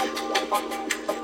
あっ。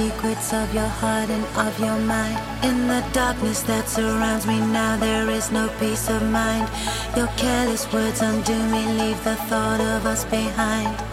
Secrets of your heart and of your mind. In the darkness that surrounds me now, there is no peace of mind. Your careless words undo me, leave the thought of us behind.